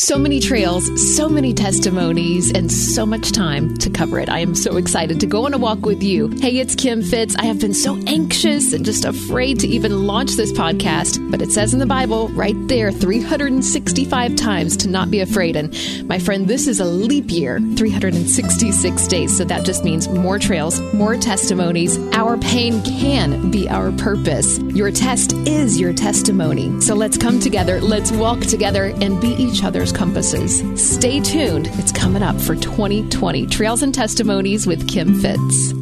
So many trails, so many testimonies, and so much time to cover it. I am so excited to go on a walk with you. Hey, it's Kim Fitz. I have been so anxious and just afraid to even launch this podcast, but it says in the Bible right there 365 times to not be afraid. And my friend, this is a leap year, 366 days. So that just means more trails, more testimonies. Our pain can be our purpose. Your test is your testimony. So let's come together, let's walk together, and be each other's compasses. Stay tuned. It's coming up for 2020 Trails and Testimonies with Kim Fitz.